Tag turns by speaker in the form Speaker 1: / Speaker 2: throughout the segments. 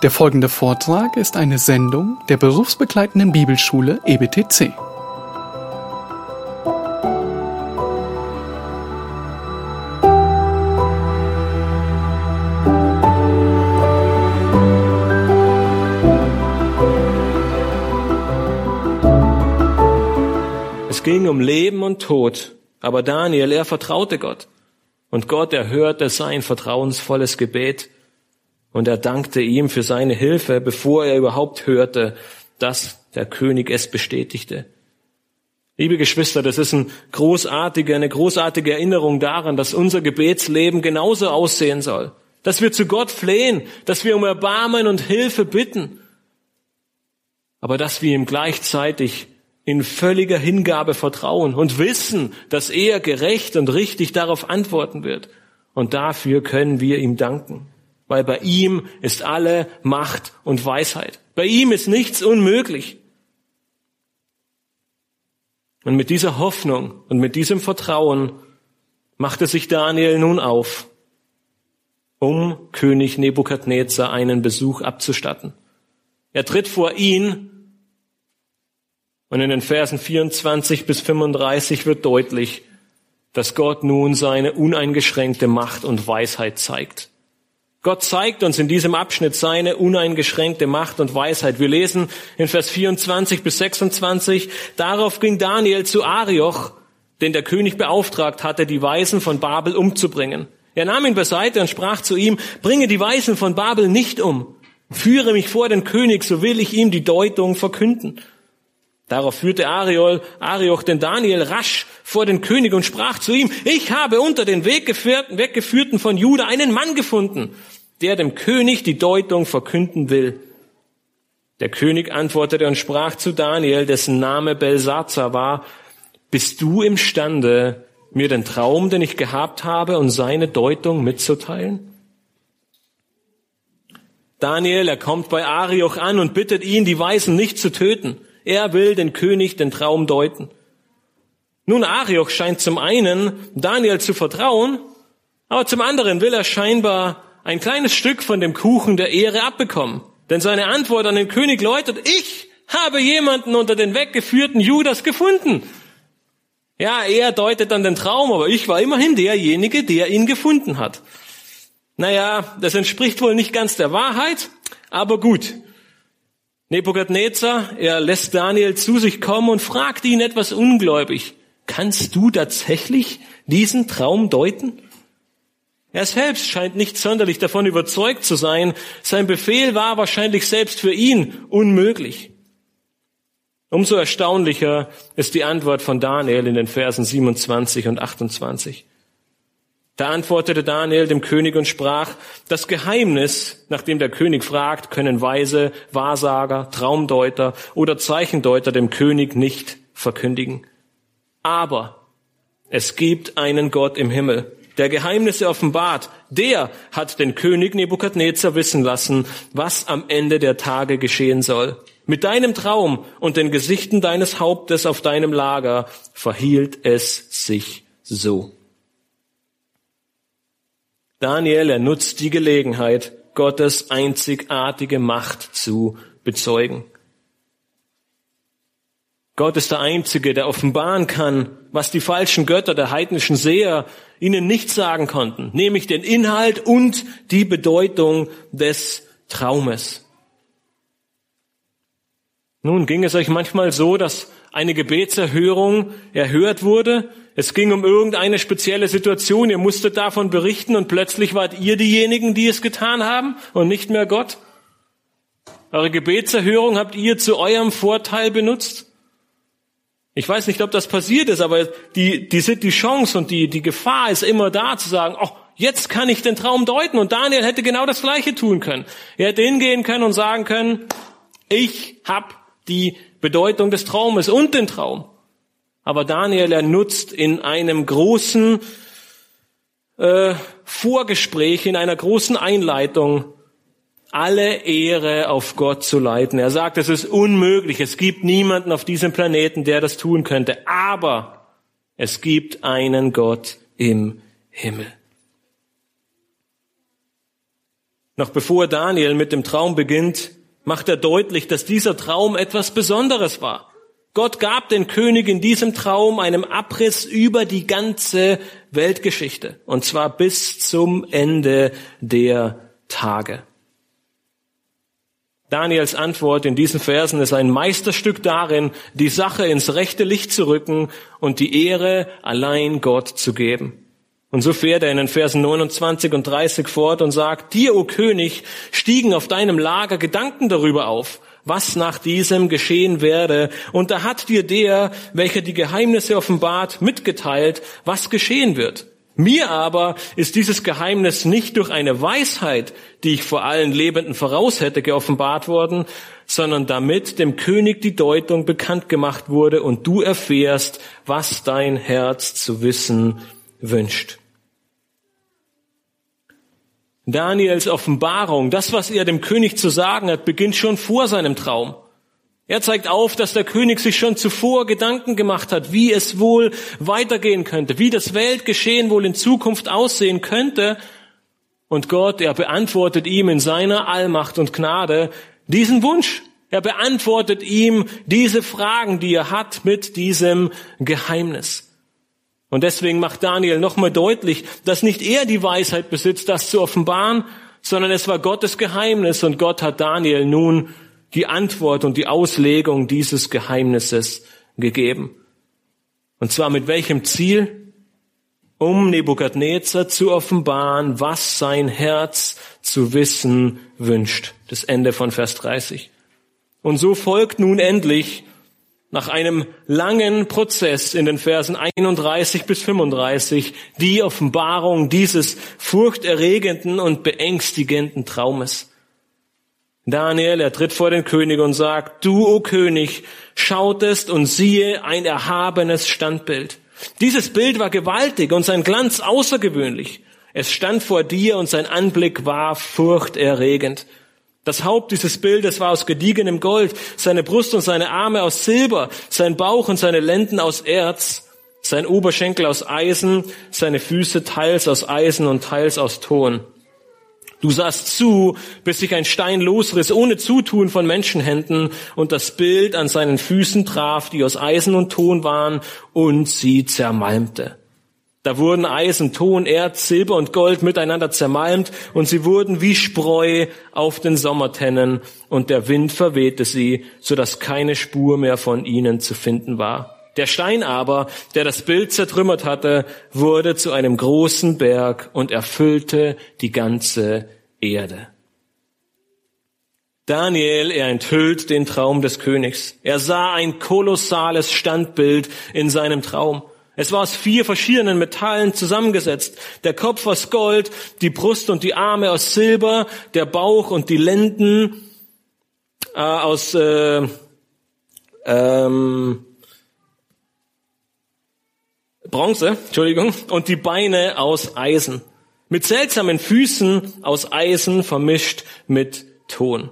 Speaker 1: Der folgende Vortrag ist eine Sendung der berufsbegleitenden Bibelschule EBTC.
Speaker 2: Es ging um Leben und Tod, aber Daniel, er vertraute Gott. Und Gott erhörte sein vertrauensvolles Gebet und er dankte ihm für seine Hilfe, bevor er überhaupt hörte, dass der König es bestätigte. Liebe Geschwister, das ist ein großartige, eine großartige Erinnerung daran, dass unser Gebetsleben genauso aussehen soll. Dass wir zu Gott flehen, dass wir um Erbarmen und Hilfe bitten, aber dass wir ihm gleichzeitig in völliger Hingabe vertrauen und wissen, dass er gerecht und richtig darauf antworten wird. Und dafür können wir ihm danken weil bei ihm ist alle Macht und Weisheit. Bei ihm ist nichts unmöglich. Und mit dieser Hoffnung und mit diesem Vertrauen machte sich Daniel nun auf, um König Nebukadnezar einen Besuch abzustatten. Er tritt vor ihn und in den Versen 24 bis 35 wird deutlich, dass Gott nun seine uneingeschränkte Macht und Weisheit zeigt. Gott zeigt uns in diesem Abschnitt seine uneingeschränkte Macht und Weisheit. Wir lesen in Vers 24 bis 26, darauf ging Daniel zu Arioch, den der König beauftragt hatte, die Weisen von Babel umzubringen. Er nahm ihn beiseite und sprach zu ihm, bringe die Weisen von Babel nicht um. Führe mich vor den König, so will ich ihm die Deutung verkünden. Darauf führte Ariol, Arioch den Daniel rasch vor den König und sprach zu ihm, ich habe unter den Weggeführten, von Juda einen Mann gefunden, der dem König die Deutung verkünden will. Der König antwortete und sprach zu Daniel, dessen Name Belsazar war, bist du imstande, mir den Traum, den ich gehabt habe, und seine Deutung mitzuteilen? Daniel, er kommt bei Arioch an und bittet ihn, die Weisen nicht zu töten. Er will den König den Traum deuten. Nun, Arioch scheint zum einen Daniel zu vertrauen, aber zum anderen will er scheinbar ein kleines Stück von dem Kuchen der Ehre abbekommen. Denn seine Antwort an den König läutet, ich habe jemanden unter den weggeführten Judas gefunden. Ja, er deutet dann den Traum, aber ich war immerhin derjenige, der ihn gefunden hat. Naja, das entspricht wohl nicht ganz der Wahrheit, aber gut. Nebukadnezar, er lässt Daniel zu sich kommen und fragt ihn etwas ungläubig. Kannst du tatsächlich diesen Traum deuten? Er selbst scheint nicht sonderlich davon überzeugt zu sein. Sein Befehl war wahrscheinlich selbst für ihn unmöglich. Umso erstaunlicher ist die Antwort von Daniel in den Versen 27 und 28. Da antwortete Daniel dem König und sprach, das Geheimnis, nachdem der König fragt, können Weise, Wahrsager, Traumdeuter oder Zeichendeuter dem König nicht verkündigen. Aber es gibt einen Gott im Himmel, der Geheimnisse offenbart. Der hat den König Nebukadnezar wissen lassen, was am Ende der Tage geschehen soll. Mit deinem Traum und den Gesichten deines Hauptes auf deinem Lager verhielt es sich so. Daniel, er nutzt die Gelegenheit, Gottes einzigartige Macht zu bezeugen. Gott ist der Einzige, der offenbaren kann, was die falschen Götter der heidnischen Seher ihnen nicht sagen konnten, nämlich den Inhalt und die Bedeutung des Traumes. Nun ging es euch manchmal so, dass eine Gebetserhörung erhört wurde. Es ging um irgendeine spezielle Situation. Ihr musstet davon berichten und plötzlich wart ihr diejenigen, die es getan haben und nicht mehr Gott. Eure Gebetserhörung habt ihr zu eurem Vorteil benutzt. Ich weiß nicht, ob das passiert ist, aber die, die, die Chance und die, die Gefahr ist immer da zu sagen, oh, jetzt kann ich den Traum deuten. Und Daniel hätte genau das Gleiche tun können. Er hätte hingehen können und sagen können, ich habe die Bedeutung des Traumes und den Traum. Aber Daniel, er nutzt in einem großen äh, Vorgespräch, in einer großen Einleitung alle Ehre auf Gott zu leiten. Er sagt, es ist unmöglich. Es gibt niemanden auf diesem Planeten, der das tun könnte. Aber es gibt einen Gott im Himmel. Noch bevor Daniel mit dem Traum beginnt, macht er deutlich, dass dieser Traum etwas Besonderes war. Gott gab den König in diesem Traum einem Abriss über die ganze Weltgeschichte, und zwar bis zum Ende der Tage. Daniels Antwort in diesen Versen ist ein Meisterstück darin, die Sache ins rechte Licht zu rücken und die Ehre allein Gott zu geben. Und so fährt er in den Versen 29 und 30 fort und sagt, dir, o König, stiegen auf deinem Lager Gedanken darüber auf, was nach diesem geschehen werde. Und da hat dir der, welcher die Geheimnisse offenbart, mitgeteilt, was geschehen wird. Mir aber ist dieses Geheimnis nicht durch eine Weisheit, die ich vor allen Lebenden voraus hätte, geoffenbart worden, sondern damit dem König die Deutung bekannt gemacht wurde und du erfährst, was dein Herz zu wissen wünscht. Daniels Offenbarung, das, was er dem König zu sagen hat, beginnt schon vor seinem Traum. Er zeigt auf, dass der König sich schon zuvor Gedanken gemacht hat, wie es wohl weitergehen könnte, wie das Weltgeschehen wohl in Zukunft aussehen könnte. Und Gott, er beantwortet ihm in seiner Allmacht und Gnade diesen Wunsch. Er beantwortet ihm diese Fragen, die er hat mit diesem Geheimnis. Und deswegen macht Daniel nochmal deutlich, dass nicht er die Weisheit besitzt, das zu offenbaren, sondern es war Gottes Geheimnis und Gott hat Daniel nun die Antwort und die Auslegung dieses Geheimnisses gegeben. Und zwar mit welchem Ziel? Um Nebukadnezar zu offenbaren, was sein Herz zu wissen wünscht. Das Ende von Vers 30. Und so folgt nun endlich nach einem langen Prozess in den Versen 31 bis 35 die Offenbarung dieses furchterregenden und beängstigenden Traumes. Daniel, er tritt vor den König und sagt, du, o König, schautest und siehe ein erhabenes Standbild. Dieses Bild war gewaltig und sein Glanz außergewöhnlich. Es stand vor dir und sein Anblick war furchterregend. Das Haupt dieses Bildes war aus gediegenem Gold, seine Brust und seine Arme aus Silber, sein Bauch und seine Lenden aus Erz, sein Oberschenkel aus Eisen, seine Füße teils aus Eisen und teils aus Ton. Du sahst zu, bis sich ein Stein losriss, ohne Zutun von Menschenhänden, und das Bild an seinen Füßen traf, die aus Eisen und Ton waren, und sie zermalmte. Da wurden Eisen, Ton, Erz, Silber und Gold miteinander zermalmt und sie wurden wie Spreu auf den Sommertennen und der Wind verwehte sie, so dass keine Spur mehr von ihnen zu finden war. Der Stein aber, der das Bild zertrümmert hatte, wurde zu einem großen Berg und erfüllte die ganze Erde. Daniel, er enthüllt den Traum des Königs. Er sah ein kolossales Standbild in seinem Traum. Es war aus vier verschiedenen Metallen zusammengesetzt. Der Kopf aus Gold, die Brust und die Arme aus Silber, der Bauch und die Lenden äh, aus äh, ähm, Bronze, Entschuldigung, und die Beine aus Eisen. Mit seltsamen Füßen aus Eisen vermischt mit Ton.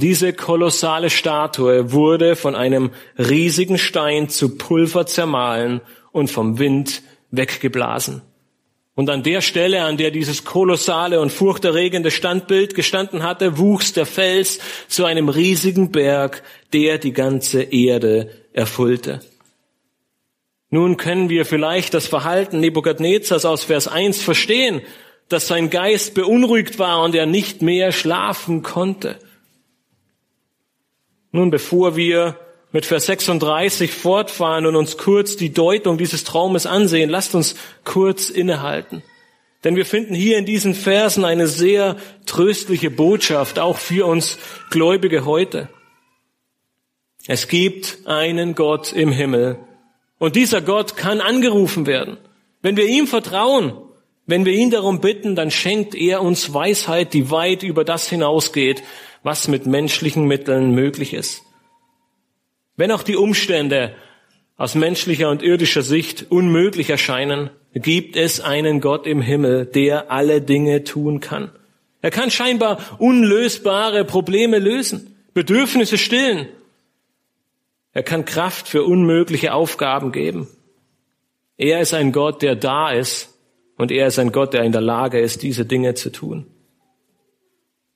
Speaker 2: Diese kolossale Statue wurde von einem riesigen Stein zu Pulver zermahlen und vom Wind weggeblasen. Und an der Stelle, an der dieses kolossale und furchterregende Standbild gestanden hatte, wuchs der Fels zu einem riesigen Berg, der die ganze Erde erfüllte. Nun können wir vielleicht das Verhalten Nebukadnezars aus Vers 1 verstehen, dass sein Geist beunruhigt war und er nicht mehr schlafen konnte. Nun, bevor wir mit Vers 36 fortfahren und uns kurz die Deutung dieses Traumes ansehen, lasst uns kurz innehalten. Denn wir finden hier in diesen Versen eine sehr tröstliche Botschaft, auch für uns Gläubige heute. Es gibt einen Gott im Himmel und dieser Gott kann angerufen werden. Wenn wir ihm vertrauen, wenn wir ihn darum bitten, dann schenkt er uns Weisheit, die weit über das hinausgeht, was mit menschlichen Mitteln möglich ist. Wenn auch die Umstände aus menschlicher und irdischer Sicht unmöglich erscheinen, gibt es einen Gott im Himmel, der alle Dinge tun kann. Er kann scheinbar unlösbare Probleme lösen, Bedürfnisse stillen. Er kann Kraft für unmögliche Aufgaben geben. Er ist ein Gott, der da ist und er ist ein Gott, der in der Lage ist, diese Dinge zu tun.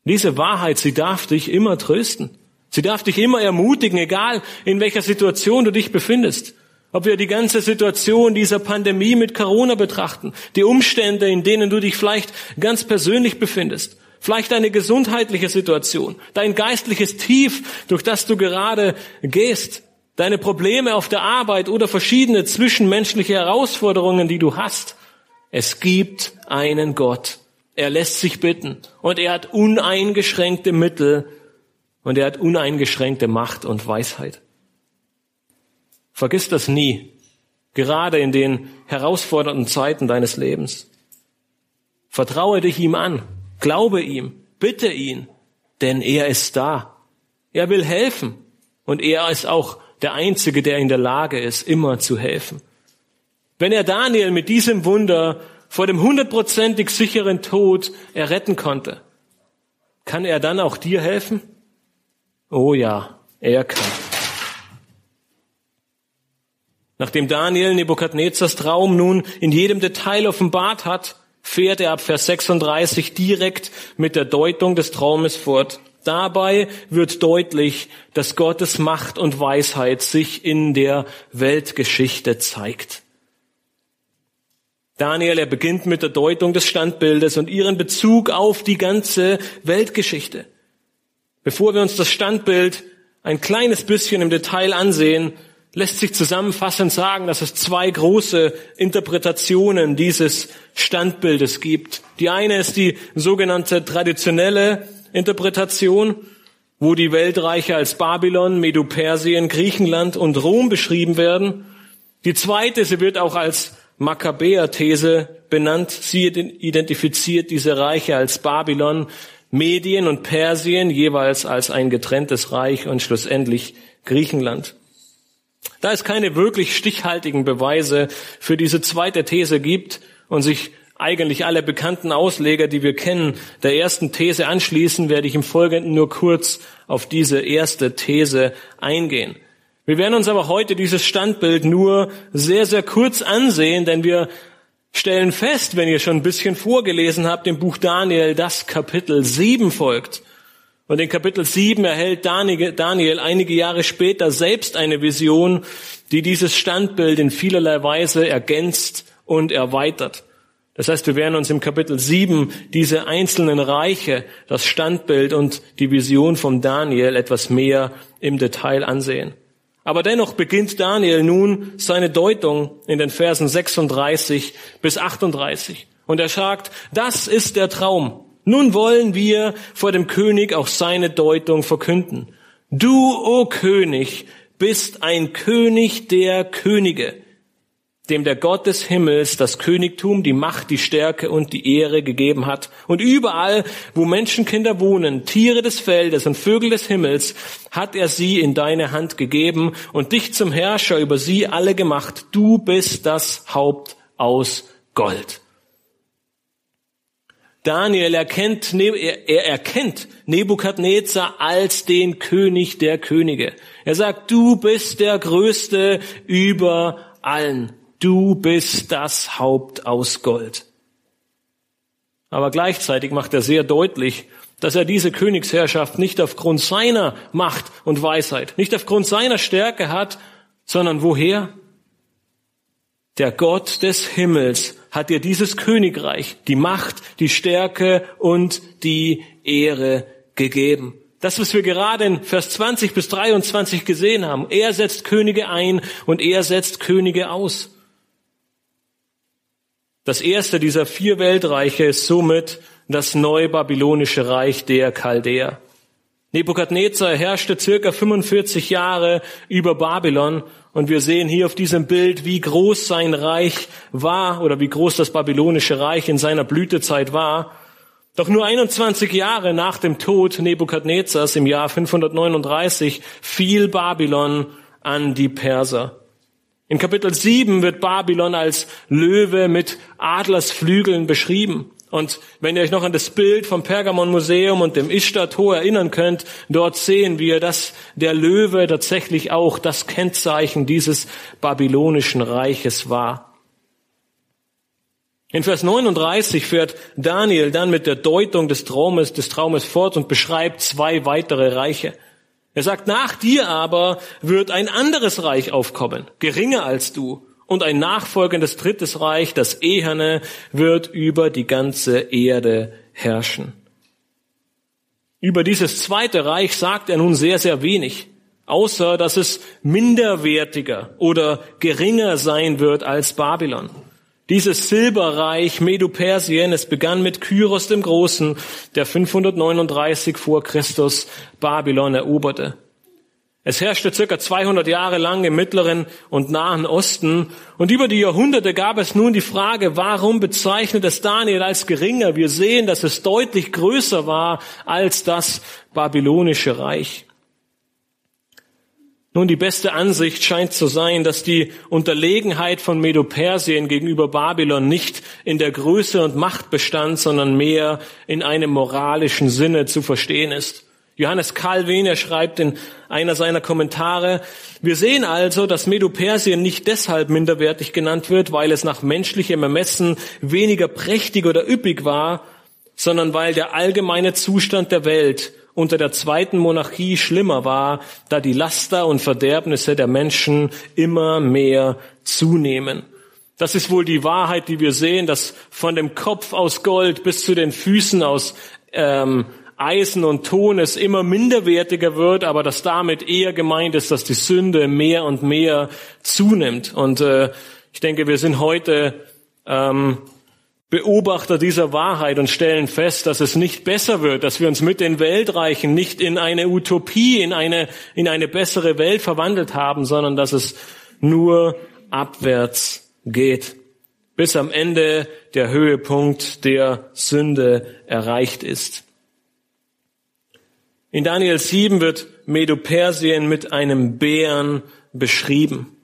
Speaker 2: Diese Wahrheit, sie darf dich immer trösten. Sie darf dich immer ermutigen, egal in welcher Situation du dich befindest. Ob wir die ganze Situation dieser Pandemie mit Corona betrachten, die Umstände, in denen du dich vielleicht ganz persönlich befindest, vielleicht deine gesundheitliche Situation, dein geistliches Tief, durch das du gerade gehst, deine Probleme auf der Arbeit oder verschiedene zwischenmenschliche Herausforderungen, die du hast. Es gibt einen Gott. Er lässt sich bitten und er hat uneingeschränkte Mittel und er hat uneingeschränkte Macht und Weisheit. Vergiss das nie, gerade in den herausfordernden Zeiten deines Lebens. Vertraue dich ihm an, glaube ihm, bitte ihn, denn er ist da. Er will helfen und er ist auch der Einzige, der in der Lage ist, immer zu helfen. Wenn er Daniel mit diesem Wunder vor dem hundertprozentig sicheren Tod erretten konnte, kann er dann auch dir helfen? Oh ja, er kann. Nachdem Daniel Nebukadnezars Traum nun in jedem Detail offenbart hat, fährt er ab Vers 36 direkt mit der Deutung des Traumes fort. Dabei wird deutlich, dass Gottes Macht und Weisheit sich in der Weltgeschichte zeigt. Daniel, er beginnt mit der Deutung des Standbildes und ihren Bezug auf die ganze Weltgeschichte. Bevor wir uns das Standbild ein kleines bisschen im Detail ansehen, lässt sich zusammenfassend sagen, dass es zwei große Interpretationen dieses Standbildes gibt. Die eine ist die sogenannte traditionelle Interpretation, wo die Weltreiche als Babylon, Medo-Persien, Griechenland und Rom beschrieben werden. Die zweite, sie wird auch als Makkabäer-These benannt. Sie identifiziert diese Reiche als Babylon, Medien und Persien jeweils als ein getrenntes Reich und schlussendlich Griechenland. Da es keine wirklich stichhaltigen Beweise für diese zweite These gibt und sich eigentlich alle bekannten Ausleger, die wir kennen, der ersten These anschließen, werde ich im Folgenden nur kurz auf diese erste These eingehen. Wir werden uns aber heute dieses Standbild nur sehr, sehr kurz ansehen, denn wir stellen fest, wenn ihr schon ein bisschen vorgelesen habt im Buch Daniel, dass Kapitel 7 folgt. Und in Kapitel 7 erhält Daniel einige Jahre später selbst eine Vision, die dieses Standbild in vielerlei Weise ergänzt und erweitert. Das heißt, wir werden uns im Kapitel 7 diese einzelnen Reiche, das Standbild und die Vision von Daniel etwas mehr im Detail ansehen. Aber dennoch beginnt Daniel nun seine Deutung in den Versen 36 bis 38. Und er sagt, das ist der Traum. Nun wollen wir vor dem König auch seine Deutung verkünden. Du, o König, bist ein König der Könige, dem der Gott des Himmels das Königtum, die Macht, die Stärke und die Ehre gegeben hat. Und überall, wo Menschenkinder wohnen, Tiere des Feldes und Vögel des Himmels, hat er sie in deine Hand gegeben und dich zum Herrscher über sie alle gemacht. Du bist das Haupt aus Gold. Daniel erkennt, er erkennt Nebukadnezar als den König der Könige. Er sagt, du bist der Größte über allen. Du bist das Haupt aus Gold. Aber gleichzeitig macht er sehr deutlich, dass er diese Königsherrschaft nicht aufgrund seiner Macht und Weisheit, nicht aufgrund seiner Stärke hat, sondern woher? Der Gott des Himmels hat dir dieses Königreich, die Macht, die Stärke und die Ehre gegeben. Das, was wir gerade in Vers 20 bis 23 gesehen haben. Er setzt Könige ein und er setzt Könige aus. Das erste dieser vier Weltreiche ist somit das neubabylonische Reich der Chaldäer. Nebukadnezar herrschte circa 45 Jahre über Babylon und wir sehen hier auf diesem Bild, wie groß sein Reich war oder wie groß das babylonische Reich in seiner Blütezeit war. Doch nur 21 Jahre nach dem Tod Nebukadnezars im Jahr 539 fiel Babylon an die Perser. In Kapitel 7 wird Babylon als Löwe mit Adlersflügeln beschrieben. Und wenn ihr euch noch an das Bild vom Pergamon-Museum und dem Ishtar-Tor erinnern könnt, dort sehen wir, dass der Löwe tatsächlich auch das Kennzeichen dieses babylonischen Reiches war. In Vers 39 fährt Daniel dann mit der Deutung des Traumes, des Traumes fort und beschreibt zwei weitere Reiche. Er sagt, nach dir aber wird ein anderes Reich aufkommen, geringer als du, und ein nachfolgendes drittes Reich, das Eherne, wird über die ganze Erde herrschen. Über dieses zweite Reich sagt er nun sehr, sehr wenig, außer dass es minderwertiger oder geringer sein wird als Babylon. Dieses Silberreich Medo-Persien, es begann mit Kyros dem Großen, der 539 vor Christus Babylon eroberte. Es herrschte circa 200 Jahre lang im Mittleren und Nahen Osten und über die Jahrhunderte gab es nun die Frage, warum bezeichnet es Daniel als geringer? Wir sehen, dass es deutlich größer war als das babylonische Reich. Nun, die beste Ansicht scheint zu sein, dass die Unterlegenheit von Medo-Persien gegenüber Babylon nicht in der Größe und Macht bestand, sondern mehr in einem moralischen Sinne zu verstehen ist. Johannes Calvin, er schreibt in einer seiner Kommentare, wir sehen also, dass Medo-Persien nicht deshalb minderwertig genannt wird, weil es nach menschlichem Ermessen weniger prächtig oder üppig war, sondern weil der allgemeine Zustand der Welt unter der zweiten Monarchie schlimmer war, da die Laster und Verderbnisse der Menschen immer mehr zunehmen. Das ist wohl die Wahrheit, die wir sehen, dass von dem Kopf aus Gold bis zu den Füßen aus ähm, Eisen und Ton es immer minderwertiger wird, aber dass damit eher gemeint ist, dass die Sünde mehr und mehr zunimmt. Und äh, ich denke, wir sind heute ähm, Beobachter dieser Wahrheit und stellen fest, dass es nicht besser wird, dass wir uns mit den Weltreichen nicht in eine Utopie, in eine, in eine bessere Welt verwandelt haben, sondern dass es nur abwärts geht, bis am Ende der Höhepunkt der Sünde erreicht ist. In Daniel 7 wird Medo-Persien mit einem Bären beschrieben.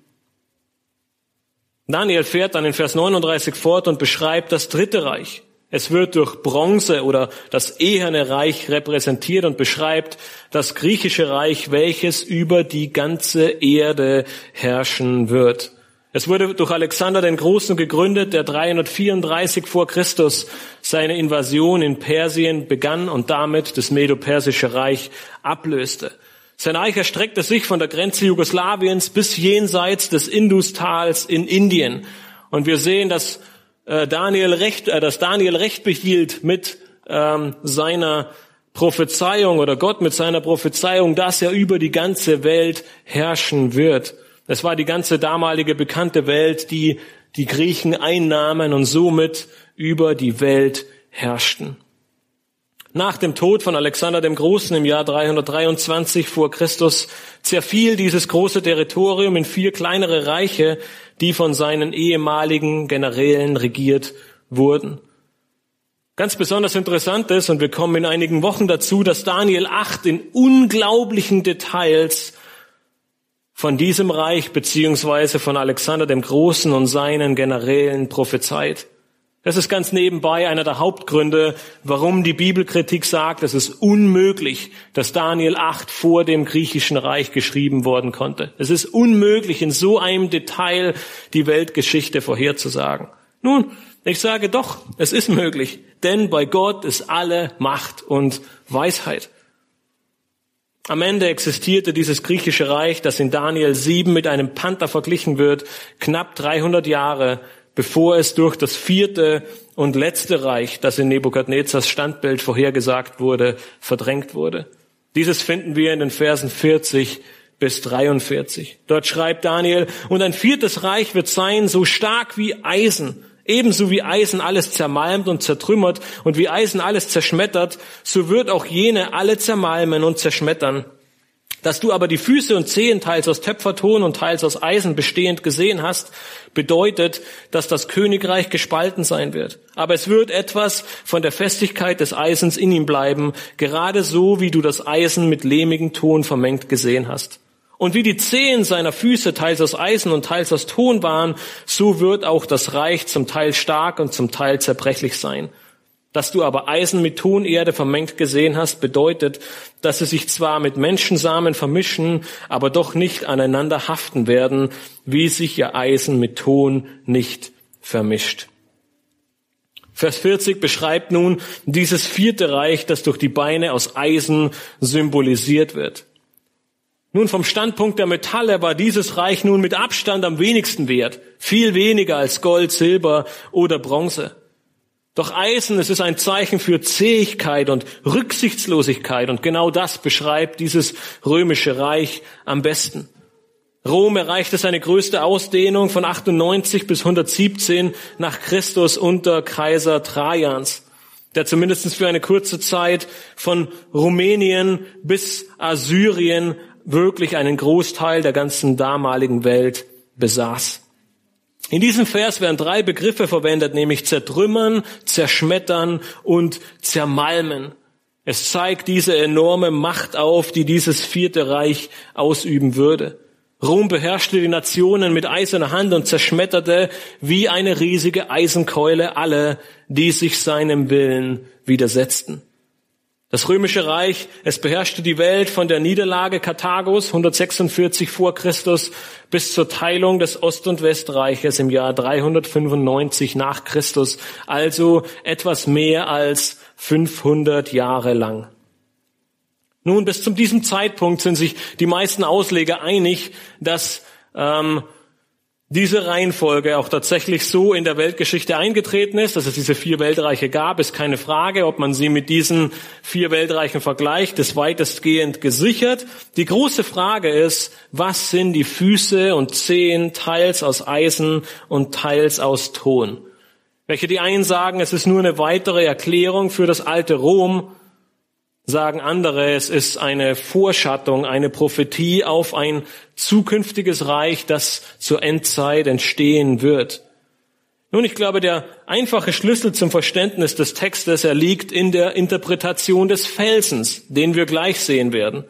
Speaker 2: Daniel fährt dann in Vers 39 fort und beschreibt das dritte Reich. Es wird durch Bronze oder das eherne Reich repräsentiert und beschreibt das griechische Reich, welches über die ganze Erde herrschen wird. Es wurde durch Alexander den Großen gegründet, der 334 vor Christus seine Invasion in Persien begann und damit das Medo-Persische Reich ablöste. Sein Reich erstreckte sich von der Grenze Jugoslawiens bis jenseits des Industals in Indien. Und wir sehen, dass äh, Daniel recht, äh, dass Daniel recht behielt mit ähm, seiner Prophezeiung oder Gott mit seiner Prophezeiung, dass er über die ganze Welt herrschen wird. Es war die ganze damalige bekannte Welt, die die Griechen einnahmen und somit über die Welt herrschten. Nach dem Tod von Alexander dem Großen im Jahr 323 vor Christus zerfiel dieses große Territorium in vier kleinere Reiche, die von seinen ehemaligen Generälen regiert wurden. Ganz besonders interessant ist, und wir kommen in einigen Wochen dazu, dass Daniel 8 in unglaublichen Details von diesem Reich beziehungsweise von Alexander dem Großen und seinen Generälen prophezeit. Das ist ganz nebenbei einer der Hauptgründe, warum die Bibelkritik sagt, es ist unmöglich, dass Daniel 8 vor dem griechischen Reich geschrieben worden konnte. Es ist unmöglich, in so einem Detail die Weltgeschichte vorherzusagen. Nun, ich sage doch, es ist möglich, denn bei Gott ist alle Macht und Weisheit. Am Ende existierte dieses griechische Reich, das in Daniel 7 mit einem Panther verglichen wird, knapp 300 Jahre bevor es durch das vierte und letzte Reich, das in Nebukadnezars Standbild vorhergesagt wurde, verdrängt wurde. Dieses finden wir in den Versen 40 bis 43. Dort schreibt Daniel, und ein viertes Reich wird sein, so stark wie Eisen, ebenso wie Eisen alles zermalmt und zertrümmert und wie Eisen alles zerschmettert, so wird auch jene alle zermalmen und zerschmettern. Dass du aber die Füße und Zehen teils aus Töpferton und teils aus Eisen bestehend gesehen hast, bedeutet, dass das Königreich gespalten sein wird. Aber es wird etwas von der Festigkeit des Eisens in ihm bleiben, gerade so, wie du das Eisen mit lehmigem Ton vermengt gesehen hast. Und wie die Zehen seiner Füße teils aus Eisen und teils aus Ton waren, so wird auch das Reich zum Teil stark und zum Teil zerbrechlich sein. Dass du aber Eisen mit Tonerde vermengt gesehen hast, bedeutet, dass sie sich zwar mit Menschensamen vermischen, aber doch nicht aneinander haften werden, wie sich ihr Eisen mit Ton nicht vermischt. Vers 40 beschreibt nun dieses vierte Reich, das durch die Beine aus Eisen symbolisiert wird. Nun, vom Standpunkt der Metalle war dieses Reich nun mit Abstand am wenigsten wert, viel weniger als Gold, Silber oder Bronze. Doch Eisen, es ist ein Zeichen für Zähigkeit und Rücksichtslosigkeit und genau das beschreibt dieses römische Reich am besten. Rom erreichte seine größte Ausdehnung von 98 bis 117 nach Christus unter Kaiser Trajans, der zumindest für eine kurze Zeit von Rumänien bis Assyrien wirklich einen Großteil der ganzen damaligen Welt besaß. In diesem Vers werden drei Begriffe verwendet, nämlich zertrümmern, zerschmettern und zermalmen. Es zeigt diese enorme Macht auf, die dieses vierte Reich ausüben würde. Rom beherrschte die Nationen mit eiserner Hand und zerschmetterte wie eine riesige Eisenkeule alle, die sich seinem Willen widersetzten. Das römische Reich, es beherrschte die Welt von der Niederlage Karthagos 146 vor Christus bis zur Teilung des Ost- und Westreiches im Jahr 395 nach Christus, also etwas mehr als 500 Jahre lang. Nun, bis zu diesem Zeitpunkt sind sich die meisten Ausleger einig, dass ähm, diese Reihenfolge auch tatsächlich so in der Weltgeschichte eingetreten ist, dass es diese vier Weltreiche gab, ist keine Frage. Ob man sie mit diesen vier Weltreichen vergleicht, ist weitestgehend gesichert. Die große Frage ist, was sind die Füße und Zehen teils aus Eisen und teils aus Ton? Welche die einen sagen, es ist nur eine weitere Erklärung für das alte Rom, sagen andere, es ist eine Vorschattung, eine Prophetie auf ein zukünftiges Reich, das zur Endzeit entstehen wird. Nun, ich glaube, der einfache Schlüssel zum Verständnis des Textes, er liegt in der Interpretation des Felsens, den wir gleich sehen werden.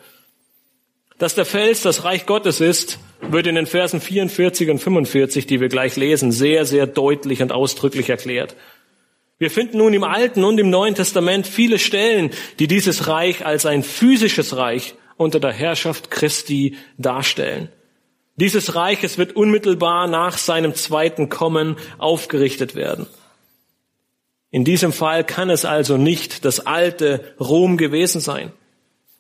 Speaker 2: Dass der Fels das Reich Gottes ist, wird in den Versen 44 und 45, die wir gleich lesen, sehr, sehr deutlich und ausdrücklich erklärt. Wir finden nun im Alten und im Neuen Testament viele Stellen, die dieses Reich als ein physisches Reich unter der Herrschaft Christi darstellen. Dieses Reich, es wird unmittelbar nach seinem zweiten Kommen aufgerichtet werden. In diesem Fall kann es also nicht das alte Rom gewesen sein.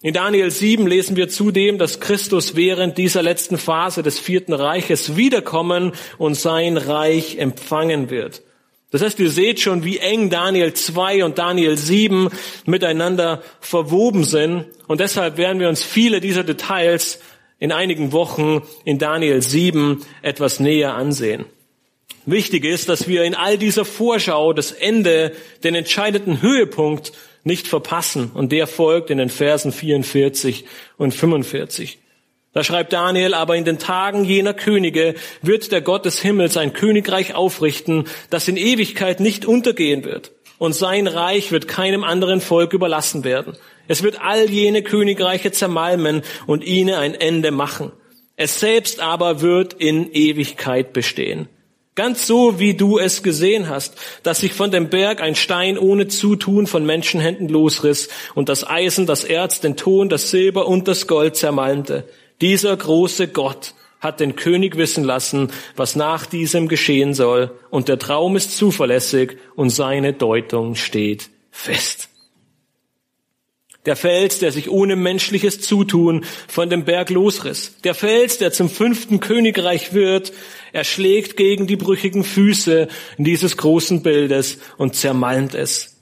Speaker 2: In Daniel 7 lesen wir zudem, dass Christus während dieser letzten Phase des vierten Reiches wiederkommen und sein Reich empfangen wird. Das heißt, ihr seht schon, wie eng Daniel 2 und Daniel 7 miteinander verwoben sind. Und deshalb werden wir uns viele dieser Details in einigen Wochen in Daniel 7 etwas näher ansehen. Wichtig ist, dass wir in all dieser Vorschau das Ende, den entscheidenden Höhepunkt nicht verpassen. Und der folgt in den Versen 44 und 45. Da schreibt Daniel, aber in den Tagen jener Könige wird der Gott des Himmels ein Königreich aufrichten, das in Ewigkeit nicht untergehen wird. Und sein Reich wird keinem anderen Volk überlassen werden. Es wird all jene Königreiche zermalmen und ihnen ein Ende machen. Es selbst aber wird in Ewigkeit bestehen. Ganz so, wie du es gesehen hast, dass sich von dem Berg ein Stein ohne Zutun von Menschenhänden losriss und das Eisen, das Erz, den Ton, das Silber und das Gold zermalmte. Dieser große Gott hat den König wissen lassen, was nach diesem geschehen soll, und der Traum ist zuverlässig und seine Deutung steht fest. Der Fels, der sich ohne menschliches Zutun von dem Berg losriss. Der Fels, der zum fünften Königreich wird, erschlägt gegen die brüchigen Füße dieses großen Bildes und zermalmt es.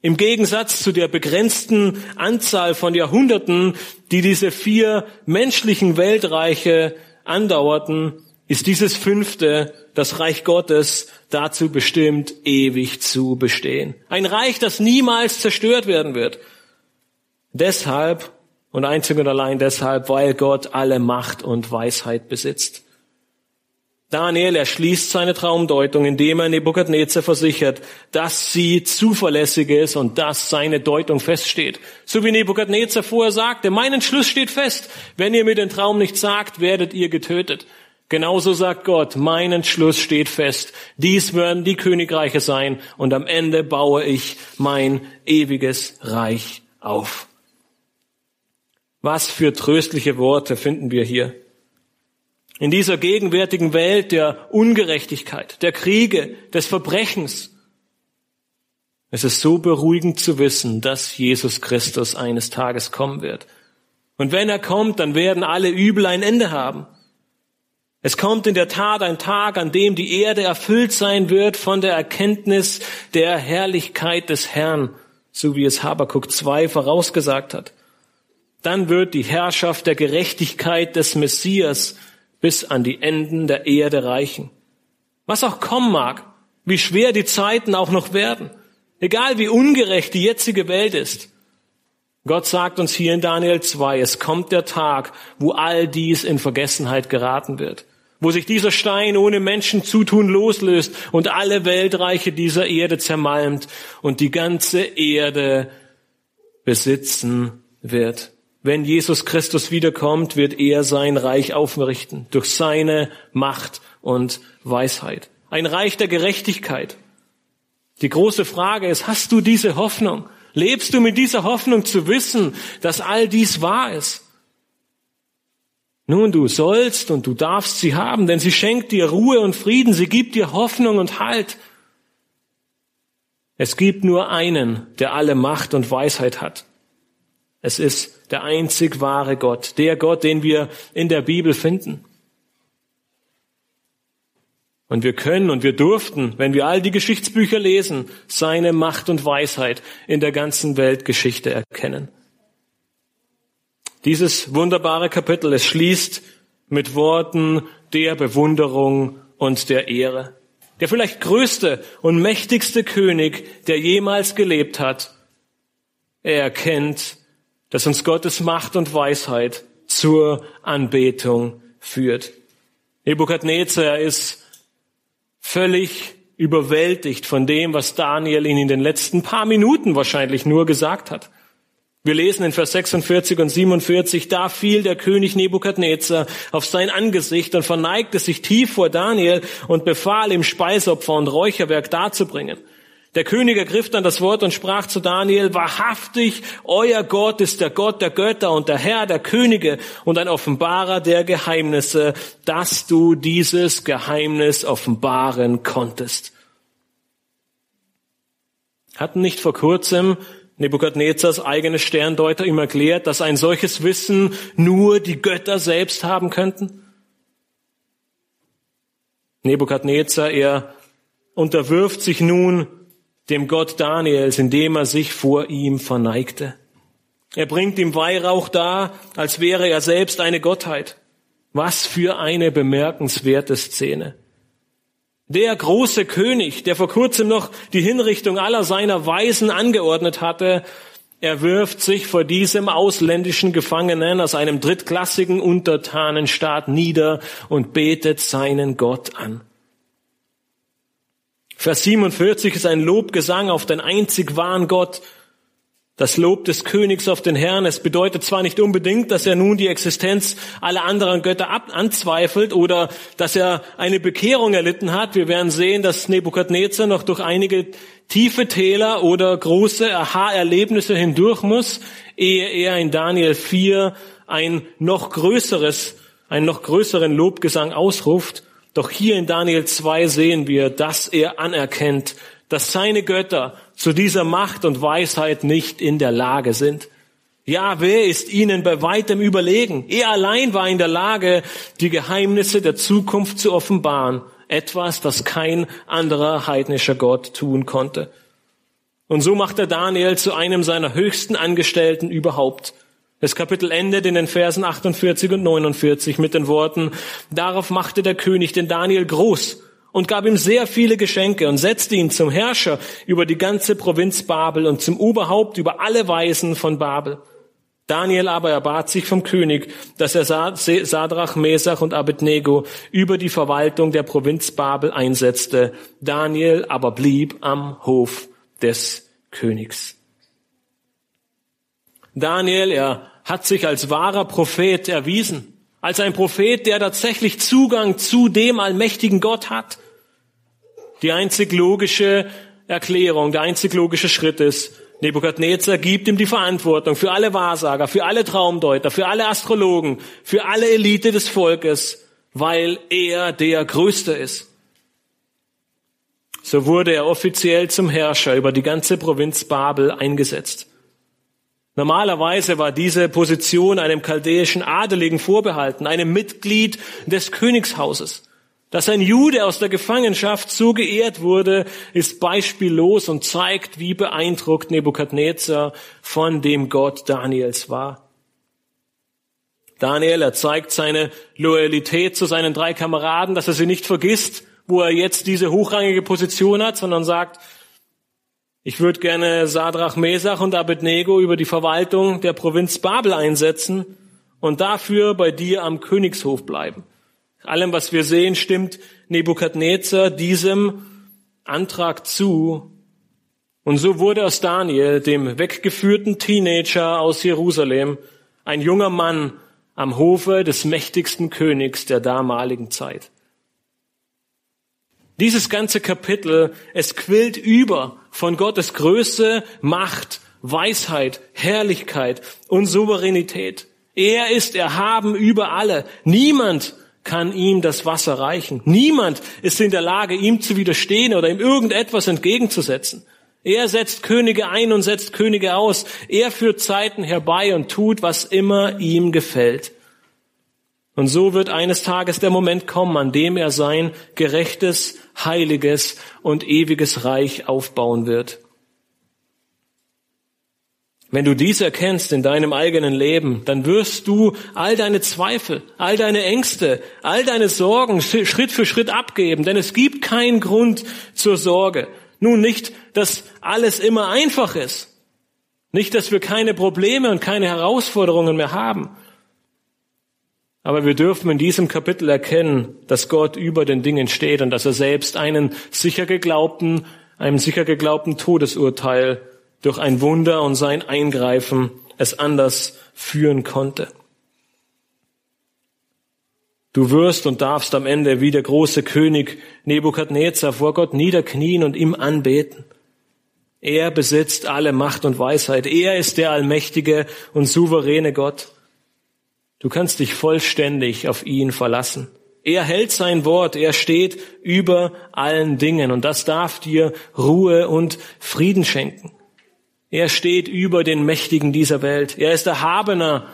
Speaker 2: Im Gegensatz zu der begrenzten Anzahl von Jahrhunderten, die diese vier menschlichen Weltreiche andauerten, ist dieses fünfte, das Reich Gottes, dazu bestimmt, ewig zu bestehen. Ein Reich, das niemals zerstört werden wird. Deshalb und einzig und allein deshalb, weil Gott alle Macht und Weisheit besitzt. Daniel erschließt seine Traumdeutung, indem er Nebukadnezar versichert, dass sie zuverlässig ist und dass seine Deutung feststeht. So wie Nebukadnezar vorher sagte, mein Entschluss steht fest. Wenn ihr mir den Traum nicht sagt, werdet ihr getötet. Genauso sagt Gott, mein Entschluss steht fest. Dies werden die Königreiche sein und am Ende baue ich mein ewiges Reich auf. Was für tröstliche Worte finden wir hier. In dieser gegenwärtigen Welt der Ungerechtigkeit, der Kriege, des Verbrechens, Es ist so beruhigend zu wissen, dass Jesus Christus eines Tages kommen wird. Und wenn er kommt, dann werden alle Übel ein Ende haben. Es kommt in der Tat ein Tag, an dem die Erde erfüllt sein wird von der Erkenntnis der Herrlichkeit des Herrn, so wie es Habakuk 2 vorausgesagt hat. Dann wird die Herrschaft der Gerechtigkeit des Messias bis an die Enden der Erde reichen. Was auch kommen mag, wie schwer die Zeiten auch noch werden, egal wie ungerecht die jetzige Welt ist. Gott sagt uns hier in Daniel 2, es kommt der Tag, wo all dies in Vergessenheit geraten wird, wo sich dieser Stein ohne Menschen zutun loslöst und alle Weltreiche dieser Erde zermalmt und die ganze Erde besitzen wird. Wenn Jesus Christus wiederkommt, wird er sein Reich aufrichten durch seine Macht und Weisheit. Ein Reich der Gerechtigkeit. Die große Frage ist, hast du diese Hoffnung? Lebst du mit dieser Hoffnung zu wissen, dass all dies wahr ist? Nun, du sollst und du darfst sie haben, denn sie schenkt dir Ruhe und Frieden, sie gibt dir Hoffnung und Halt. Es gibt nur einen, der alle Macht und Weisheit hat. Es ist der einzig wahre Gott, der Gott, den wir in der Bibel finden. Und wir können und wir durften, wenn wir all die Geschichtsbücher lesen, seine Macht und Weisheit in der ganzen Weltgeschichte erkennen. Dieses wunderbare Kapitel, es schließt mit Worten der Bewunderung und der Ehre. Der vielleicht größte und mächtigste König, der jemals gelebt hat, er erkennt, dass uns Gottes Macht und Weisheit zur Anbetung führt. Nebukadnezar ist völlig überwältigt von dem, was Daniel ihn in den letzten paar Minuten wahrscheinlich nur gesagt hat. Wir lesen in Vers 46 und 47, da fiel der König Nebukadnezar auf sein Angesicht und verneigte sich tief vor Daniel und befahl ihm Speisopfer und Räucherwerk darzubringen. Der König ergriff dann das Wort und sprach zu Daniel, wahrhaftig, euer Gott ist der Gott der Götter und der Herr der Könige und ein Offenbarer der Geheimnisse, dass du dieses Geheimnis offenbaren konntest. Hatten nicht vor kurzem Nebukadnezars eigene Sterndeuter ihm erklärt, dass ein solches Wissen nur die Götter selbst haben könnten? Nebukadnezar, er unterwirft sich nun dem Gott Daniels, indem er sich vor ihm verneigte. Er bringt ihm Weihrauch dar, als wäre er selbst eine Gottheit. Was für eine bemerkenswerte Szene. Der große König, der vor kurzem noch die Hinrichtung aller seiner Weisen angeordnet hatte, er wirft sich vor diesem ausländischen Gefangenen aus einem drittklassigen Untertanenstaat nieder und betet seinen Gott an. Vers 47 ist ein Lobgesang auf den einzig wahren Gott, das Lob des Königs auf den Herrn. Es bedeutet zwar nicht unbedingt, dass er nun die Existenz aller anderen Götter anzweifelt oder dass er eine Bekehrung erlitten hat. Wir werden sehen, dass Nebukadnezar noch durch einige tiefe Täler oder große Aha-Erlebnisse hindurch muss, ehe er in Daniel 4 ein noch größeres, einen noch größeren Lobgesang ausruft. Doch hier in Daniel 2 sehen wir, dass er anerkennt, dass seine Götter zu dieser Macht und Weisheit nicht in der Lage sind. Ja, wer ist ihnen bei weitem überlegen? Er allein war in der Lage, die Geheimnisse der Zukunft zu offenbaren. Etwas, das kein anderer heidnischer Gott tun konnte. Und so macht er Daniel zu einem seiner höchsten Angestellten überhaupt. Das Kapitel endet in den Versen 48 und 49 mit den Worten, darauf machte der König den Daniel groß und gab ihm sehr viele Geschenke und setzte ihn zum Herrscher über die ganze Provinz Babel und zum Oberhaupt über alle Weisen von Babel. Daniel aber erbat sich vom König, dass er Sadrach, Mesach und Abednego über die Verwaltung der Provinz Babel einsetzte. Daniel aber blieb am Hof des Königs. Daniel, er hat sich als wahrer Prophet erwiesen, als ein Prophet, der tatsächlich Zugang zu dem allmächtigen Gott hat. Die einzig logische Erklärung, der einzig logische Schritt ist, Nebukadnezar gibt ihm die Verantwortung für alle Wahrsager, für alle Traumdeuter, für alle Astrologen, für alle Elite des Volkes, weil er der Größte ist. So wurde er offiziell zum Herrscher über die ganze Provinz Babel eingesetzt. Normalerweise war diese Position einem chaldäischen Adeligen vorbehalten, einem Mitglied des Königshauses. Dass ein Jude aus der Gefangenschaft so geehrt wurde, ist beispiellos und zeigt, wie beeindruckt Nebukadnezar von dem Gott Daniels war. Daniel, er zeigt seine Loyalität zu seinen drei Kameraden, dass er sie nicht vergisst, wo er jetzt diese hochrangige Position hat, sondern sagt, ich würde gerne Sadrach, Mesach und Abednego über die Verwaltung der Provinz Babel einsetzen und dafür bei dir am Königshof bleiben. Allem, was wir sehen, stimmt Nebukadnezar diesem Antrag zu. Und so wurde aus Daniel, dem weggeführten Teenager aus Jerusalem, ein junger Mann am Hofe des mächtigsten Königs der damaligen Zeit. Dieses ganze Kapitel, es quillt über von Gottes Größe, Macht, Weisheit, Herrlichkeit und Souveränität. Er ist erhaben über alle. Niemand kann ihm das Wasser reichen. Niemand ist in der Lage, ihm zu widerstehen oder ihm irgendetwas entgegenzusetzen. Er setzt Könige ein und setzt Könige aus. Er führt Zeiten herbei und tut, was immer ihm gefällt. Und so wird eines Tages der Moment kommen, an dem er sein gerechtes, heiliges und ewiges Reich aufbauen wird. Wenn du dies erkennst in deinem eigenen Leben, dann wirst du all deine Zweifel, all deine Ängste, all deine Sorgen Schritt für Schritt abgeben, denn es gibt keinen Grund zur Sorge. Nun nicht, dass alles immer einfach ist. Nicht, dass wir keine Probleme und keine Herausforderungen mehr haben. Aber wir dürfen in diesem Kapitel erkennen, dass Gott über den Dingen steht und dass er selbst einen sicher geglaubten, einem sicher geglaubten Todesurteil durch ein Wunder und sein Eingreifen es anders führen konnte. Du wirst und darfst am Ende wie der große König Nebukadnezar vor Gott niederknien und ihm anbeten. Er besitzt alle Macht und Weisheit. Er ist der allmächtige und souveräne Gott. Du kannst dich vollständig auf ihn verlassen. Er hält sein Wort, er steht über allen Dingen und das darf dir Ruhe und Frieden schenken. Er steht über den Mächtigen dieser Welt. Er ist erhabener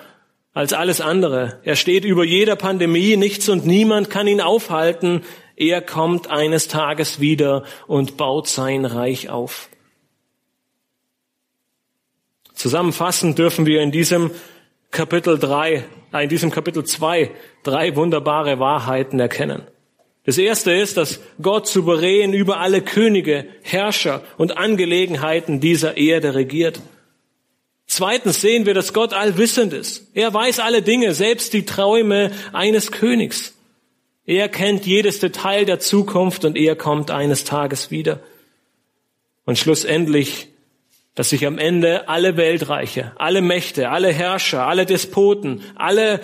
Speaker 2: als alles andere. Er steht über jeder Pandemie. Nichts und niemand kann ihn aufhalten. Er kommt eines Tages wieder und baut sein Reich auf. Zusammenfassend dürfen wir in diesem Kapitel 3 in diesem Kapitel 2 drei wunderbare Wahrheiten erkennen. Das erste ist, dass Gott souverän über alle Könige, Herrscher und Angelegenheiten dieser Erde regiert. Zweitens sehen wir, dass Gott allwissend ist. Er weiß alle Dinge, selbst die Träume eines Königs. Er kennt jedes Detail der Zukunft und er kommt eines Tages wieder. Und schlussendlich dass sich am Ende alle Weltreiche, alle Mächte, alle Herrscher, alle Despoten, alle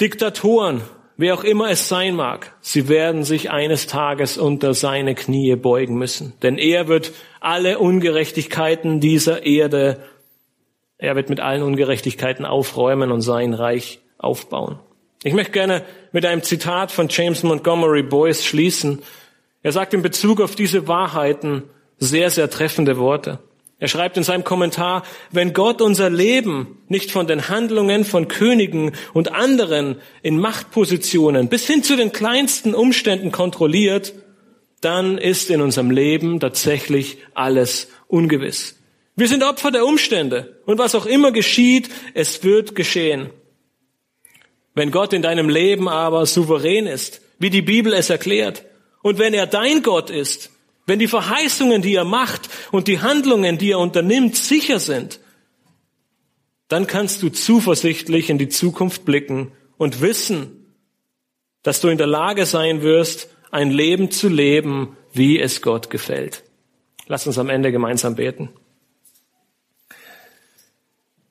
Speaker 2: Diktatoren, wer auch immer es sein mag, sie werden sich eines Tages unter seine Knie beugen müssen. Denn er wird alle Ungerechtigkeiten dieser Erde, er wird mit allen Ungerechtigkeiten aufräumen und sein Reich aufbauen. Ich möchte gerne mit einem Zitat von James Montgomery Boyce schließen. Er sagt in Bezug auf diese Wahrheiten sehr, sehr treffende Worte. Er schreibt in seinem Kommentar, wenn Gott unser Leben nicht von den Handlungen von Königen und anderen in Machtpositionen bis hin zu den kleinsten Umständen kontrolliert, dann ist in unserem Leben tatsächlich alles ungewiss. Wir sind Opfer der Umstände und was auch immer geschieht, es wird geschehen. Wenn Gott in deinem Leben aber souverän ist, wie die Bibel es erklärt, und wenn er dein Gott ist, wenn die Verheißungen, die er macht und die Handlungen, die er unternimmt, sicher sind, dann kannst du zuversichtlich in die Zukunft blicken und wissen, dass du in der Lage sein wirst, ein Leben zu leben, wie es Gott gefällt. Lass uns am Ende gemeinsam beten.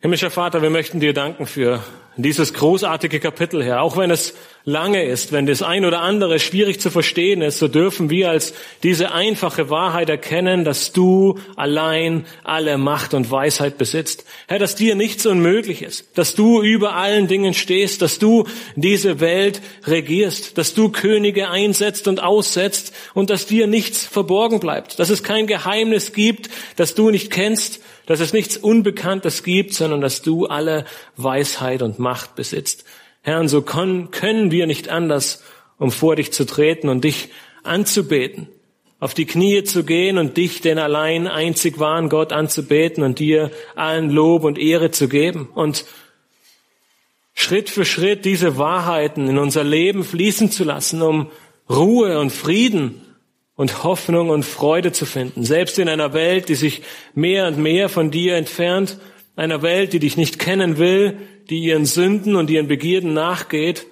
Speaker 2: Himmlischer Vater, wir möchten dir danken für dieses großartige Kapitel, Herr. Auch wenn es lange ist, wenn das ein oder andere schwierig zu verstehen ist, so dürfen wir als diese einfache Wahrheit erkennen, dass du allein alle Macht und Weisheit besitzt. Herr, dass dir nichts unmöglich ist, dass du über allen Dingen stehst, dass du diese Welt regierst, dass du Könige einsetzt und aussetzt und dass dir nichts verborgen bleibt, dass es kein Geheimnis gibt, das du nicht kennst dass es nichts Unbekanntes gibt, sondern dass du alle Weisheit und Macht besitzt. Herr, und so können wir nicht anders, um vor dich zu treten und dich anzubeten, auf die Knie zu gehen und dich, den allein einzig wahren Gott, anzubeten und dir allen Lob und Ehre zu geben und Schritt für Schritt diese Wahrheiten in unser Leben fließen zu lassen, um Ruhe und Frieden und Hoffnung und Freude zu finden. Selbst in einer Welt, die sich mehr und mehr von dir entfernt, einer Welt, die dich nicht kennen will, die ihren Sünden und ihren Begierden nachgeht.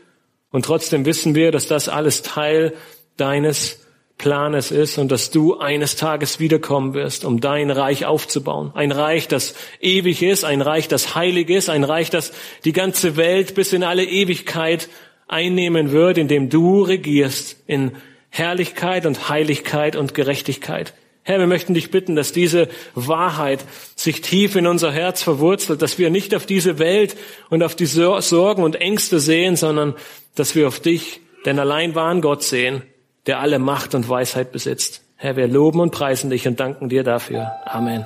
Speaker 2: Und trotzdem wissen wir, dass das alles Teil deines Planes ist und dass du eines Tages wiederkommen wirst, um dein Reich aufzubauen. Ein Reich, das ewig ist, ein Reich, das heilig ist, ein Reich, das die ganze Welt bis in alle Ewigkeit einnehmen wird, in dem du regierst in Herrlichkeit und Heiligkeit und Gerechtigkeit. Herr, wir möchten dich bitten, dass diese Wahrheit sich tief in unser Herz verwurzelt, dass wir nicht auf diese Welt und auf die Sorgen und Ängste sehen, sondern dass wir auf dich, den allein wahren Gott sehen, der alle Macht und Weisheit besitzt. Herr, wir loben und preisen dich und danken dir dafür. Amen.